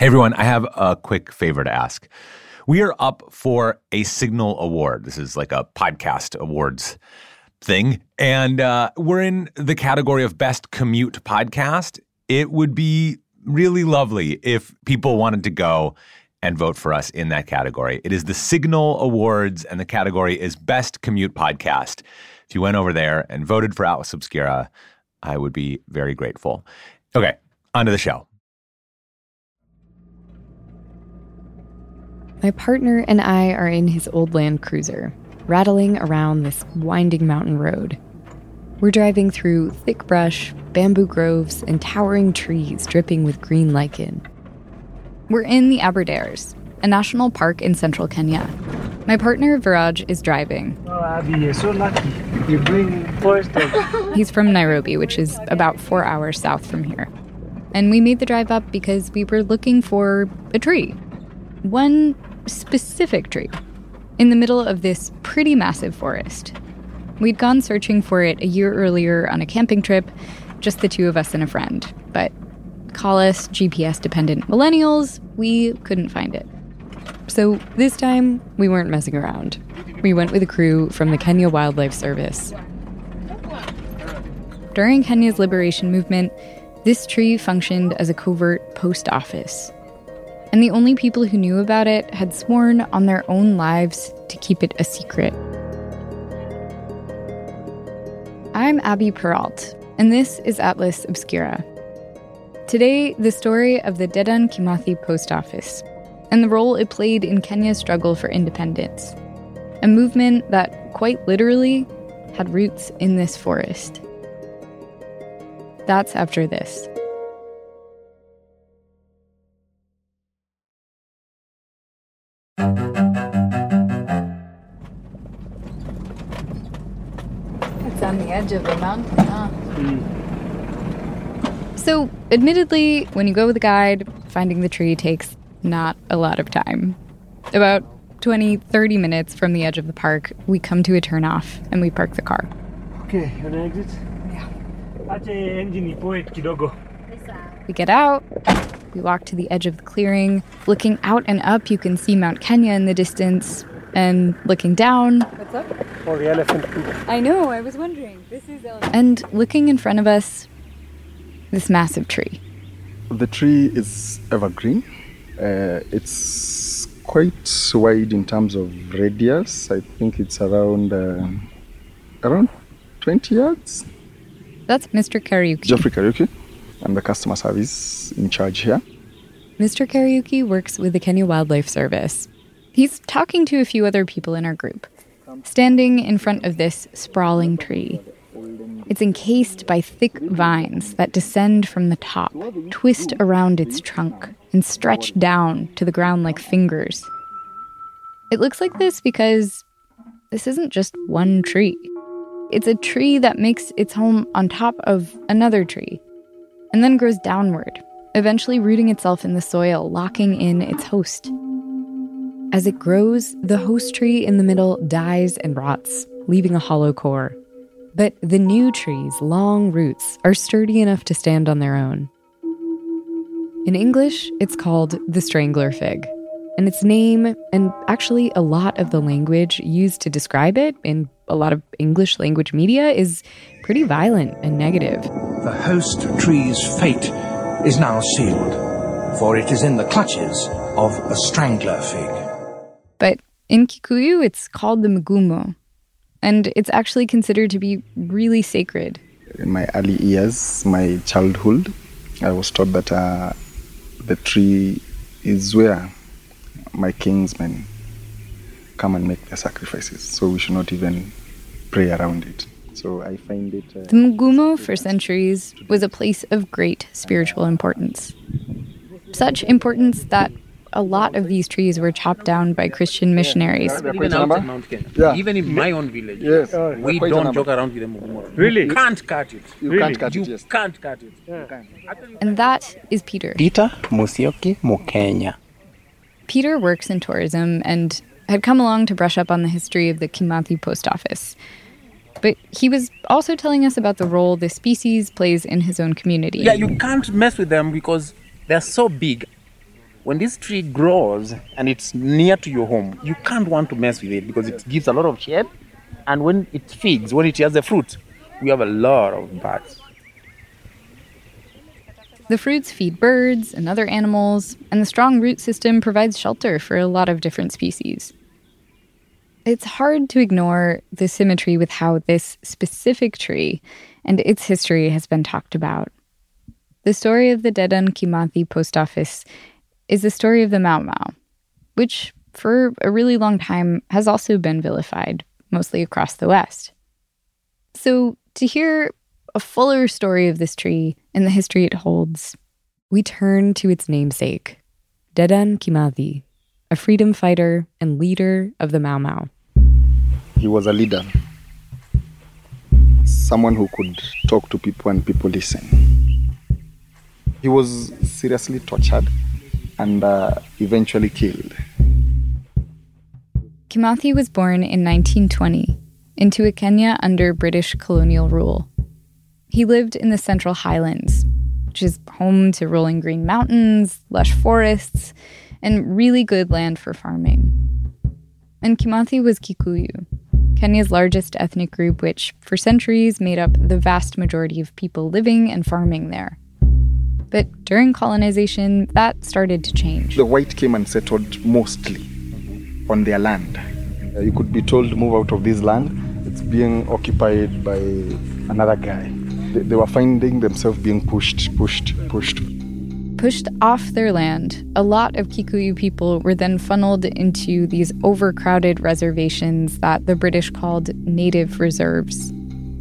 Hey everyone, I have a quick favor to ask. We are up for a Signal Award. This is like a podcast awards thing. And uh, we're in the category of Best Commute Podcast. It would be really lovely if people wanted to go and vote for us in that category. It is the Signal Awards, and the category is Best Commute Podcast. If you went over there and voted for Atlas Obscura, I would be very grateful. Okay, on to the show. My partner and I are in his old Land Cruiser, rattling around this winding mountain road. We're driving through thick brush, bamboo groves, and towering trees dripping with green lichen. We're in the Aberdares, a national park in central Kenya. My partner Viraj is driving. Oh, Abby, you're so lucky. You bring forest He's from Nairobi, which is about four hours south from here. And we made the drive up because we were looking for a tree. One specific tree in the middle of this pretty massive forest. We'd gone searching for it a year earlier on a camping trip, just the two of us and a friend. But call us GPS dependent millennials, we couldn't find it. So this time, we weren't messing around. We went with a crew from the Kenya Wildlife Service. During Kenya's liberation movement, this tree functioned as a covert post office and the only people who knew about it had sworn on their own lives to keep it a secret. I'm Abby Peralt, and this is Atlas Obscura. Today, the story of the Dedan Kimathi Post Office and the role it played in Kenya's struggle for independence, a movement that, quite literally, had roots in this forest. That's after this. Edge of the mountain, huh? Mm. So, admittedly, when you go with a guide, finding the tree takes not a lot of time. About 20, 30 minutes from the edge of the park, we come to a turnoff and we park the car. Okay, you wanna exit? Yeah. kidogo. We get out, we walk to the edge of the clearing. Looking out and up, you can see Mount Kenya in the distance. And looking down. What's up? Oh, the elephant I know, I was wondering. This is elephant. And looking in front of us, this massive tree. The tree is evergreen. Uh, it's quite wide in terms of radius. I think it's around uh, around 20 yards. That's Mr. Kariuki. Geoffrey Kariuki. I'm the customer service in charge here. Mr. Kariuki works with the Kenya Wildlife Service. He's talking to a few other people in our group, standing in front of this sprawling tree. It's encased by thick vines that descend from the top, twist around its trunk, and stretch down to the ground like fingers. It looks like this because this isn't just one tree. It's a tree that makes its home on top of another tree and then grows downward, eventually rooting itself in the soil, locking in its host. As it grows, the host tree in the middle dies and rots, leaving a hollow core. But the new tree's long roots are sturdy enough to stand on their own. In English, it's called the strangler fig. And its name, and actually a lot of the language used to describe it in a lot of English language media, is pretty violent and negative. The host tree's fate is now sealed, for it is in the clutches of a strangler fig. But in Kikuyu, it's called the Mugumo, and it's actually considered to be really sacred. In my early years, my childhood, I was taught that uh, the tree is where my kingsmen come and make their sacrifices. So we should not even pray around it. So I find it. Uh, the Mugumo for centuries was a place of great spiritual importance. Such importance that a lot of these trees were chopped down by Christian missionaries. Even outside Mount Kenya, yeah. even in my own village, yes. we don't joke around with the Mugumo. Really? You can't cut it. You really? can't cut you it. Yes. can't cut it. Yeah. And that is Peter. Peter Musyoki Mukenya. Peter works in tourism and had come along to brush up on the history of the Kimathi post office. But he was also telling us about the role the species plays in his own community. Yeah, you can't mess with them because they're so big. When this tree grows and it's near to your home, you can't want to mess with it because it gives a lot of shade. And when it figs, when it has the fruit, we have a lot of birds. The fruits feed birds and other animals, and the strong root system provides shelter for a lot of different species. It's hard to ignore the symmetry with how this specific tree and its history has been talked about. The story of the Dedan Kimathi post office is the story of the Mau Mau, which for a really long time has also been vilified, mostly across the West. So, to hear a fuller story of this tree and the history it holds, we turn to its namesake, Dedan Kimathi, a freedom fighter and leader of the Mau Mau. He was a leader, someone who could talk to people and people listen. He was seriously tortured and uh, eventually killed. Kimathi was born in 1920 into a Kenya under British colonial rule. He lived in the Central Highlands, which is home to rolling green mountains, lush forests, and really good land for farming. And Kimathi was Kikuyu, Kenya's largest ethnic group, which for centuries made up the vast majority of people living and farming there. But during colonization, that started to change. The white came and settled mostly on their land. Uh, you could be told, move out of this land. It's being occupied by another guy. They, they were finding themselves being pushed, pushed, pushed pushed off their land, a lot of Kikuyu people were then funneled into these overcrowded reservations that the British called native reserves.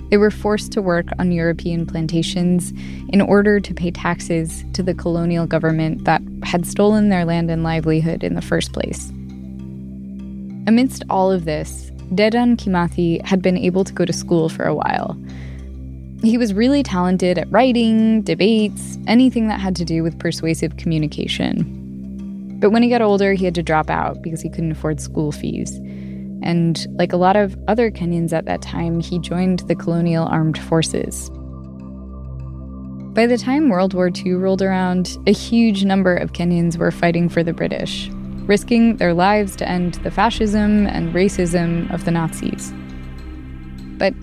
They were forced to work on European plantations in order to pay taxes to the colonial government that had stolen their land and livelihood in the first place. Amidst all of this, Dedan Kimathi had been able to go to school for a while he was really talented at writing, debates, anything that had to do with persuasive communication. But when he got older, he had to drop out because he couldn't afford school fees. And like a lot of other Kenyans at that time, he joined the colonial armed forces. By the time World War II rolled around, a huge number of Kenyans were fighting for the British, risking their lives to end the fascism and racism of the Nazis. But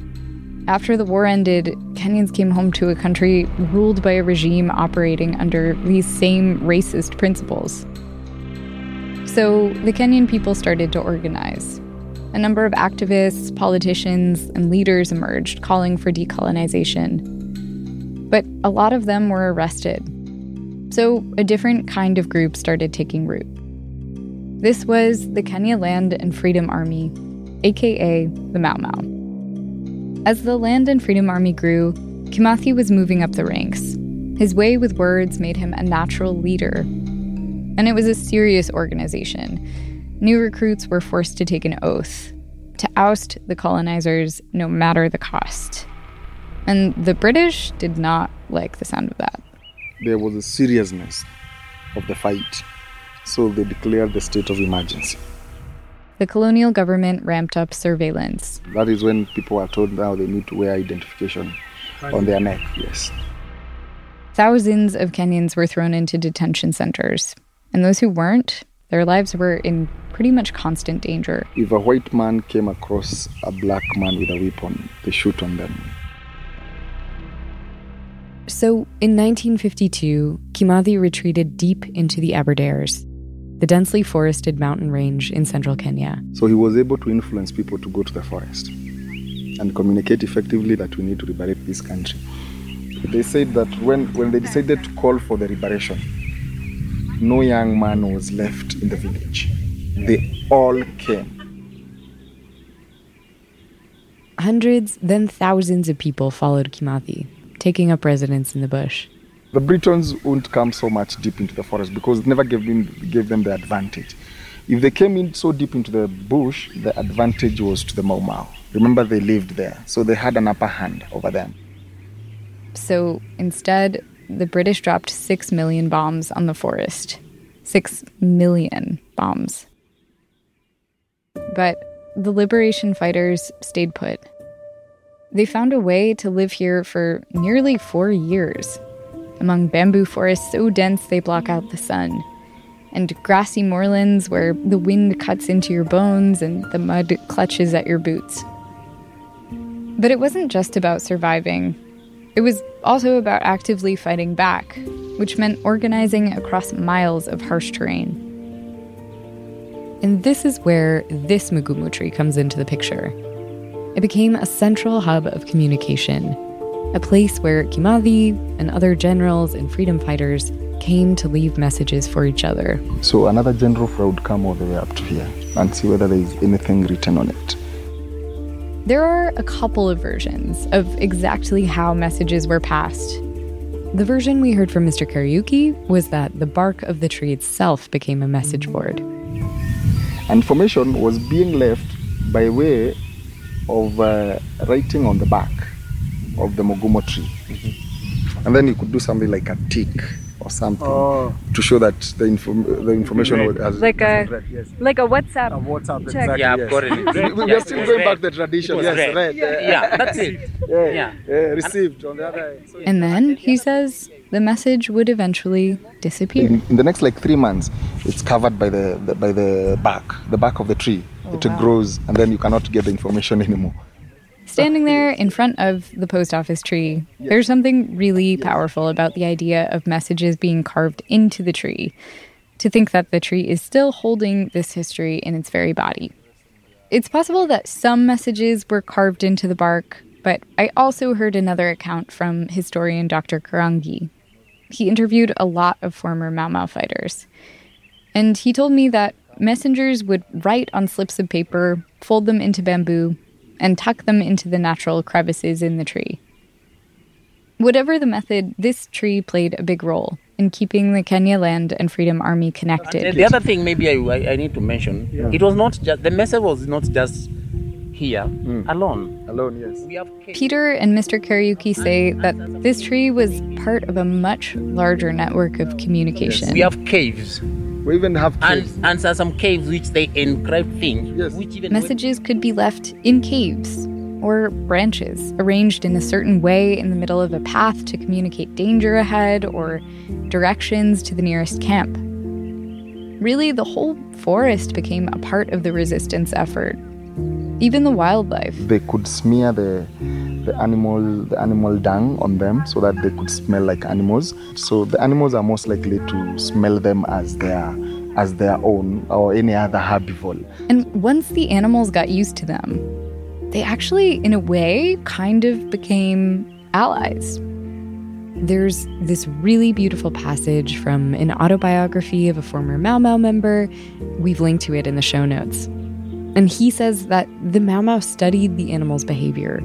after the war ended, Kenyans came home to a country ruled by a regime operating under these same racist principles. So the Kenyan people started to organize. A number of activists, politicians, and leaders emerged calling for decolonization. But a lot of them were arrested. So a different kind of group started taking root. This was the Kenya Land and Freedom Army, aka the Mau Mau. As the Land and Freedom Army grew, Kimathi was moving up the ranks. His way with words made him a natural leader. And it was a serious organization. New recruits were forced to take an oath to oust the colonizers no matter the cost. And the British did not like the sound of that. There was a seriousness of the fight, so they declared the state of emergency the colonial government ramped up surveillance. That is when people are told now they need to wear identification on their neck, yes. Thousands of Kenyans were thrown into detention centers, and those who weren't, their lives were in pretty much constant danger. If a white man came across a black man with a weapon, they shoot on them. So in 1952, Kimathi retreated deep into the Aberdares the densely forested mountain range in central Kenya. So he was able to influence people to go to the forest and communicate effectively that we need to liberate this country. They said that when, when they decided to call for the liberation, no young man was left in the village. They all came. Hundreds, then thousands of people followed Kimathi, taking up residence in the bush. The Britons wouldn't come so much deep into the forest because it never gave them, gave them the advantage. If they came in so deep into the bush, the advantage was to the Mau Mau. Remember, they lived there, so they had an upper hand over them. So instead, the British dropped six million bombs on the forest. Six million bombs. But the liberation fighters stayed put. They found a way to live here for nearly four years among bamboo forests so dense they block out the sun, and grassy moorlands where the wind cuts into your bones and the mud clutches at your boots. But it wasn't just about surviving. It was also about actively fighting back, which meant organizing across miles of harsh terrain. And this is where this Mugumo tree comes into the picture. It became a central hub of communication, a place where Kimathi and other generals and freedom fighters came to leave messages for each other. So another general would come all the way up to here and see whether there is anything written on it. There are a couple of versions of exactly how messages were passed. The version we heard from Mr. Kariuki was that the bark of the tree itself became a message board. Information was being left by way of uh, writing on the back of the mugumo tree. And then you could do something like a tick or something Oh. to show that the, inform- the information Read. has Like a- Read, yes. Like a WhatsApp. A WhatsApp, Check. exactly. Yeah, I've yes. got it. we, we are still going back the tradition. Yes, read. read. Yeah, Yeah, that's it. yeah, Yeah. yeah, received on the other. And then, he says, the message would eventually disappear. In, in the next like three months, it's covered by the, the by the bark, the bark of the tree. Oh, it grows, and then you cannot get the information anymore. Standing there in front of the post office tree, there's something really powerful about the idea of messages being carved into the tree. To think that the tree is still holding this history in its very body. It's possible that some messages were carved into the bark, but I also heard another account from historian Dr. Karangi. He interviewed a lot of former Mau Mau fighters. And he told me that messengers would write on slips of paper, fold them into bamboo, and tuck them into the natural crevices in the tree. Whatever the method, this tree played a big role in keeping the Kenya Land and Freedom Army And connected. the other thing maybe I, I, I need to mention, it was not just, the message was not just here mm. alone. Alone, yes. We have caves. Peter and Mr. Kariuki say that this tree was part of a much larger network of communication. We have caves. We even have And, caves. and there some caves which they encrypt things. Yes. Which even Messages could be left in caves or branches, arranged in a certain way in the middle of a path to communicate danger ahead or directions to the nearest camp. Really, the whole forest became a part of the resistance effort. Even the wildlife. they could smear the the animal the animal dung on them so that they could smell like animals. So the animals are most likely to smell them as their as their own or any other herbivore. And once the animals got used to them, they actually, in a way, kind of became allies. There's this really beautiful passage from an autobiography of a former Mau Mau member. We've linked to it in the show notes. And he says that the Mau Mau studied the animals' behavior,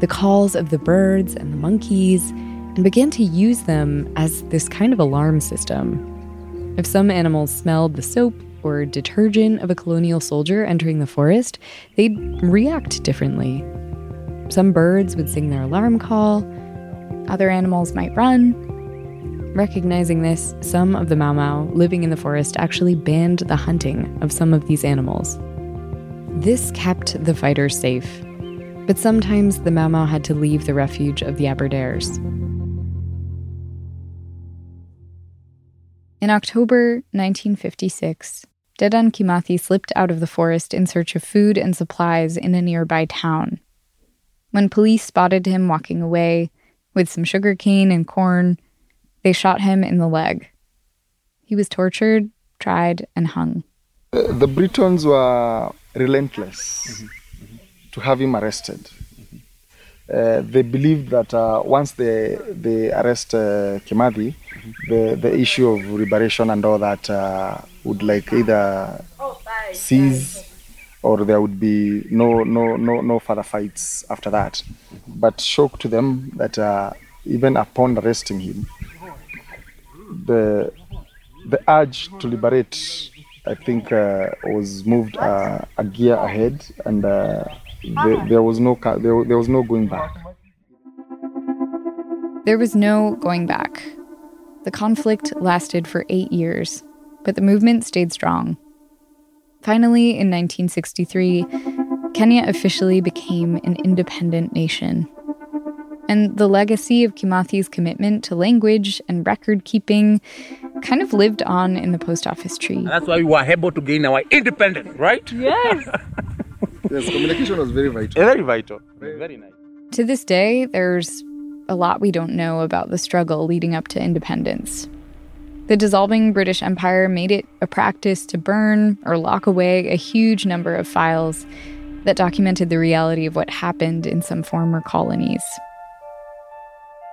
the calls of the birds and the monkeys, and began to use them as this kind of alarm system. If some animals smelled the soap or detergent of a colonial soldier entering the forest, they'd react differently. Some birds would sing their alarm call, other animals might run. Recognizing this, some of the Mau Mau living in the forest actually banned the hunting of some of these animals. This kept the fighters safe, but sometimes the Mau had to leave the refuge of the Aberdares. In October 1956, Dedan Kimathi slipped out of the forest in search of food and supplies in a nearby town. When police spotted him walking away with some sugarcane and corn, they shot him in the leg. He was tortured, tried, and hung. The Britons were relentless to have him arrested. Uh, they believed that uh, once they they arrest uh, Kimathi, the the issue of liberation and all that uh, would like either cease or there would be no no no no further fights after that. But shock to them that uh, even upon arresting him, the the urge to liberate, I think, uh, was moved uh, a gear ahead, and uh, there, there was no there, there was no going back. There was no going back. The conflict lasted for eight years, but the movement stayed strong. Finally, in 1963, Kenya officially became an independent nation. And the legacy of Kimathi's commitment to language and record keeping kind of lived on in the post office tree. And that's why we were able to gain our independence, right? Yes. Yes, communication was very vital. Very vital. Very nice. To this day, there's a lot we don't know about the struggle leading up to independence. The dissolving British Empire made it a practice to burn or lock away a huge number of files that documented the reality of what happened in some former colonies.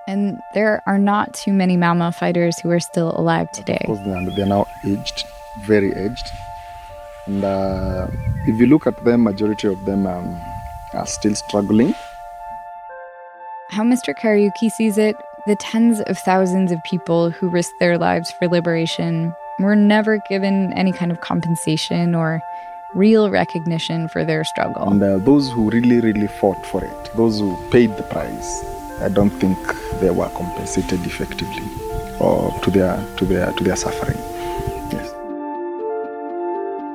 And there are not too many Mau Mau fighters who are still alive today. Of course, they are, they are now aged, very aged. And uh, if you look at them, majority of them um, are still struggling. How Mr. Kariuki sees it, the tens of thousands of people who risked their lives for liberation were never given any kind of compensation or real recognition for their struggle. And uh, those who really, really fought for it, those who paid the price, I don't think they were compensated effectively or to their to their to their suffering. Yes.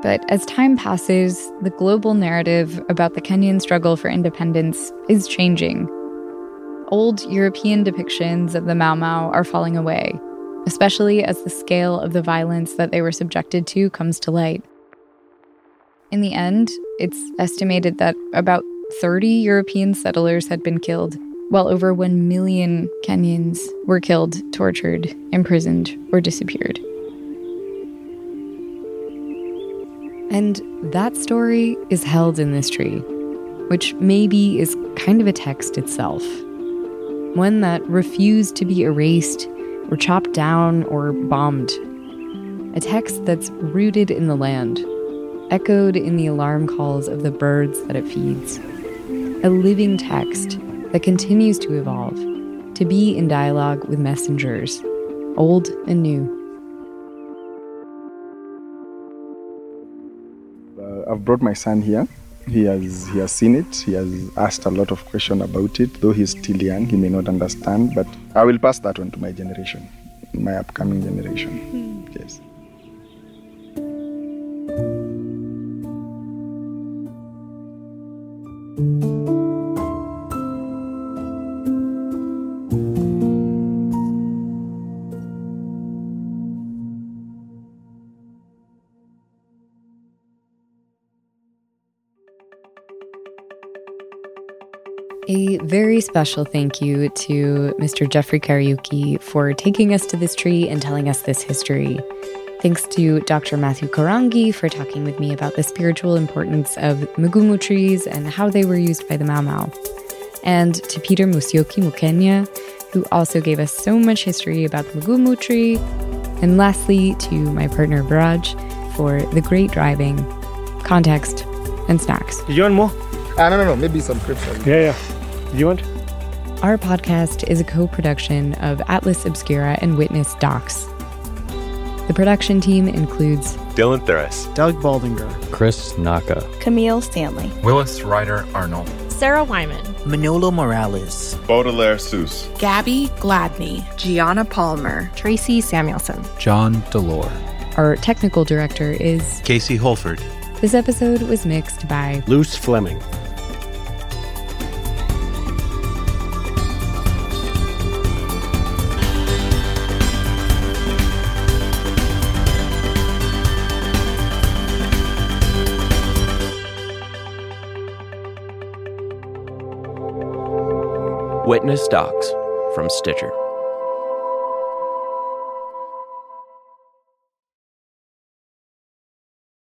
But as time passes, the global narrative about the Kenyan struggle for independence is changing. Old European depictions of the Mau Mau are falling away, especially as the scale of the violence that they were subjected to comes to light. In the end, it's estimated that about 30 European settlers had been killed, while over 1 million Kenyans were killed, tortured, imprisoned, or disappeared. And that story is held in this tree, which maybe is kind of a text itself. One that refused to be erased or chopped down or bombed. A text that's rooted in the land, echoed in the alarm calls of the birds that it feeds. A living text that continues to evolve, to be in dialogue with messengers, old and new. Uh, I've brought my son here. He has he has seen it. He has asked a lot of questions about it. Though he's still young, he may not understand. But I will pass that on to my generation, my upcoming generation. Yes. Very special thank you to Mr. Jeffrey Kariuki for taking us to this tree and telling us this history. Thanks to Dr. Matthew Karangi for talking with me about the spiritual importance of mugumo trees and how they were used by the Mau Mau. And to Peter Musyoki Mukenya, who also gave us so much history about the mugumo tree. And lastly, to my partner Viraj for the great driving, context, and snacks. Did you want more? Ah, no, no, no. Maybe some crepes. Yeah, yeah. Did you want? Our podcast is a co production of Atlas Obscura and Witness Docs. The production team includes Dylan Thuras, Doug Baldinger, Chris Naka, Camille Stanley, Willis Ryder Arnold, Sarah Wyman, Manolo Morales, Baudelaire Ulysse, Gabby Gladney, Gianna Palmer, Tracy Samuelson, Jon DeLore. Our technical director is Casey Holford. This episode was mixed by Luce Fleming. Witness Docs from Stitcher.